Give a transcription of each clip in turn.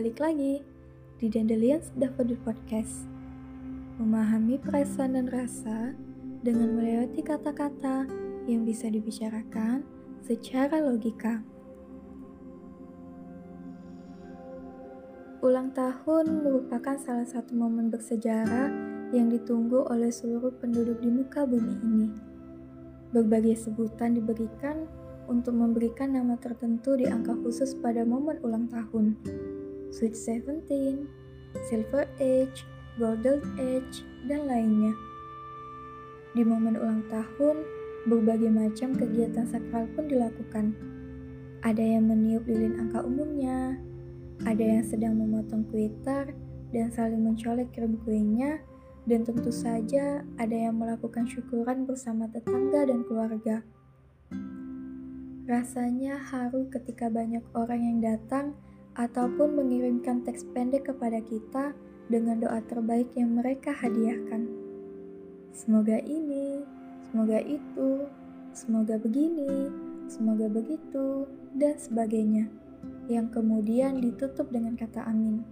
balik lagi di Dandelions Daffodil Podcast. Memahami perasaan dan rasa dengan melewati kata-kata yang bisa dibicarakan secara logika. Ulang tahun merupakan salah satu momen bersejarah yang ditunggu oleh seluruh penduduk di muka bumi ini. Berbagai sebutan diberikan untuk memberikan nama tertentu di angka khusus pada momen ulang tahun. Sweet Seventeen, Silver Age, Golden Age, dan lainnya. Di momen ulang tahun, berbagai macam kegiatan sakral pun dilakukan. Ada yang meniup lilin angka umumnya, ada yang sedang memotong kue tar dan saling mencolek krim kuenya, dan tentu saja ada yang melakukan syukuran bersama tetangga dan keluarga. Rasanya haru ketika banyak orang yang datang ataupun mengirimkan teks pendek kepada kita dengan doa terbaik yang mereka hadiahkan. Semoga ini, semoga itu, semoga begini, semoga begitu, dan sebagainya, yang kemudian ditutup dengan kata amin.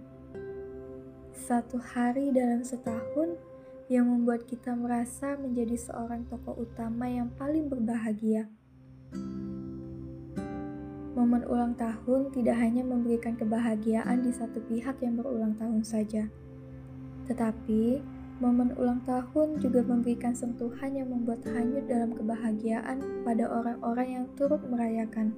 Satu hari dalam setahun yang membuat kita merasa menjadi seorang tokoh utama yang paling berbahagia. Momen ulang tahun tidak hanya memberikan kebahagiaan di satu pihak yang berulang tahun saja, tetapi momen ulang tahun juga memberikan sentuhan yang membuat hanyut dalam kebahagiaan pada orang-orang yang turut merayakan.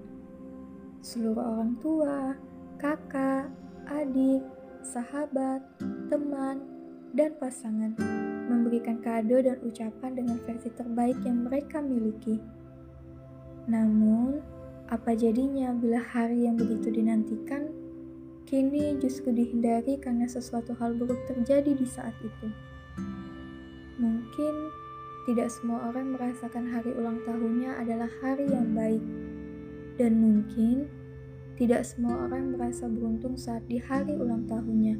Seluruh orang tua, kakak, adik, sahabat, teman, dan pasangan memberikan kado dan ucapan dengan versi terbaik yang mereka miliki. Namun, apa jadinya bila hari yang begitu dinantikan kini justru dihindari karena sesuatu hal buruk terjadi di saat itu? Mungkin tidak semua orang merasakan hari ulang tahunnya adalah hari yang baik, dan mungkin tidak semua orang merasa beruntung saat di hari ulang tahunnya,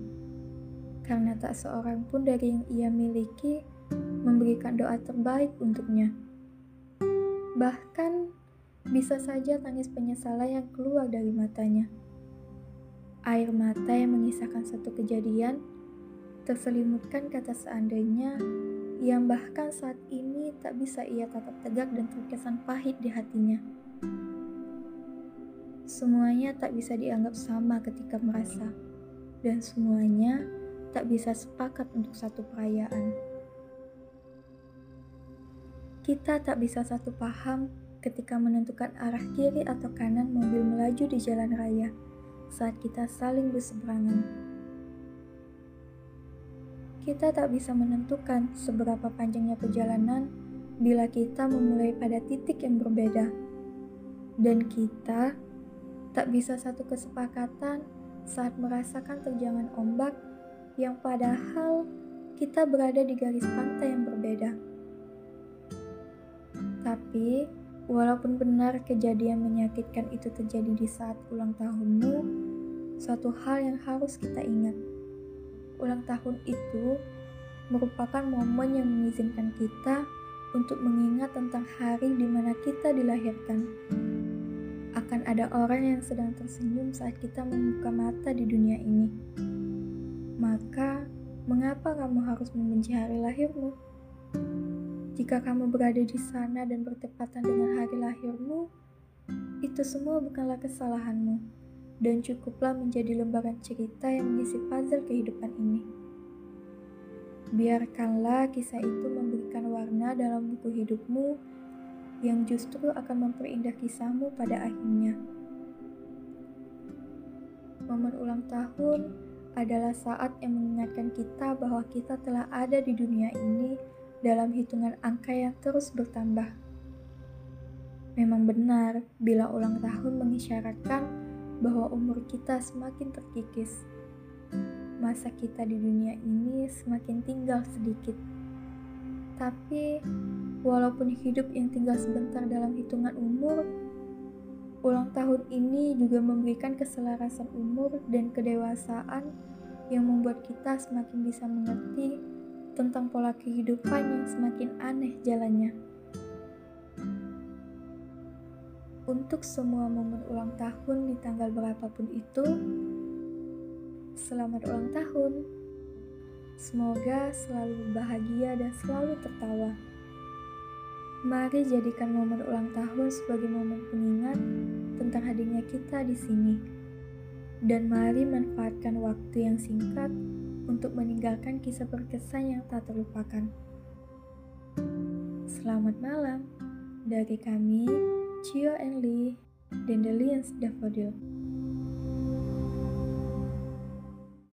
karena tak seorang pun dari yang ia miliki memberikan doa terbaik untuknya. Bahkan bisa saja tangis penyesalan yang keluar dari matanya. Air mata yang mengisahkan satu kejadian terselimutkan kata seandainya yang bahkan saat ini tak bisa ia tatap tegak dan terkesan pahit di hatinya. Semuanya tak bisa dianggap sama ketika merasa, dan semuanya tak bisa sepakat untuk satu perayaan. Kita tak bisa satu paham ketika menentukan arah kiri atau kanan mobil melaju di jalan raya saat kita saling berseberangan. Kita tak bisa menentukan seberapa panjangnya perjalanan bila kita memulai pada titik yang berbeda. Dan kita tak bisa satu kesepakatan saat merasakan terjangan ombak yang padahal kita berada di garis pantai yang berbeda. Tapi, Walaupun benar kejadian menyakitkan itu terjadi di saat ulang tahunmu, suatu hal yang harus kita ingat. Ulang tahun itu merupakan momen yang mengizinkan kita untuk mengingat tentang hari di mana kita dilahirkan. Akan ada orang yang sedang tersenyum saat kita membuka mata di dunia ini. Maka, mengapa kamu harus membenci hari lahirmu? Jika kamu berada di sana dan bertepatan dengan hari lahirmu, itu semua bukanlah kesalahanmu dan cukuplah menjadi lembaran cerita yang mengisi puzzle kehidupan ini. Biarkanlah kisah itu memberikan warna dalam buku hidupmu yang justru akan memperindah kisahmu pada akhirnya. Momen ulang tahun adalah saat yang mengingatkan kita bahwa kita telah ada di dunia ini dalam hitungan angka yang terus bertambah. Memang benar bila ulang tahun mengisyaratkan bahwa umur kita semakin terkikis. Masa kita di dunia ini semakin tinggal sedikit. Tapi, walaupun hidup yang tinggal sebentar dalam hitungan umur, ulang tahun ini juga memberikan keselarasan umur dan kedewasaan yang membuat kita semakin bisa mengerti tentang pola kehidupan yang semakin aneh jalannya. Untuk semua momen ulang tahun di tanggal berapapun itu, selamat ulang tahun. Semoga selalu bahagia dan selalu tertawa. Mari jadikan momen ulang tahun sebagai momen pengingat tentang hadirnya kita di sini. Dan mari manfaatkan waktu yang singkat untuk meninggalkan kisah berkesan yang tak terlupakan. Selamat malam dari kami, Cio and Lee, Dandelions Daffodil.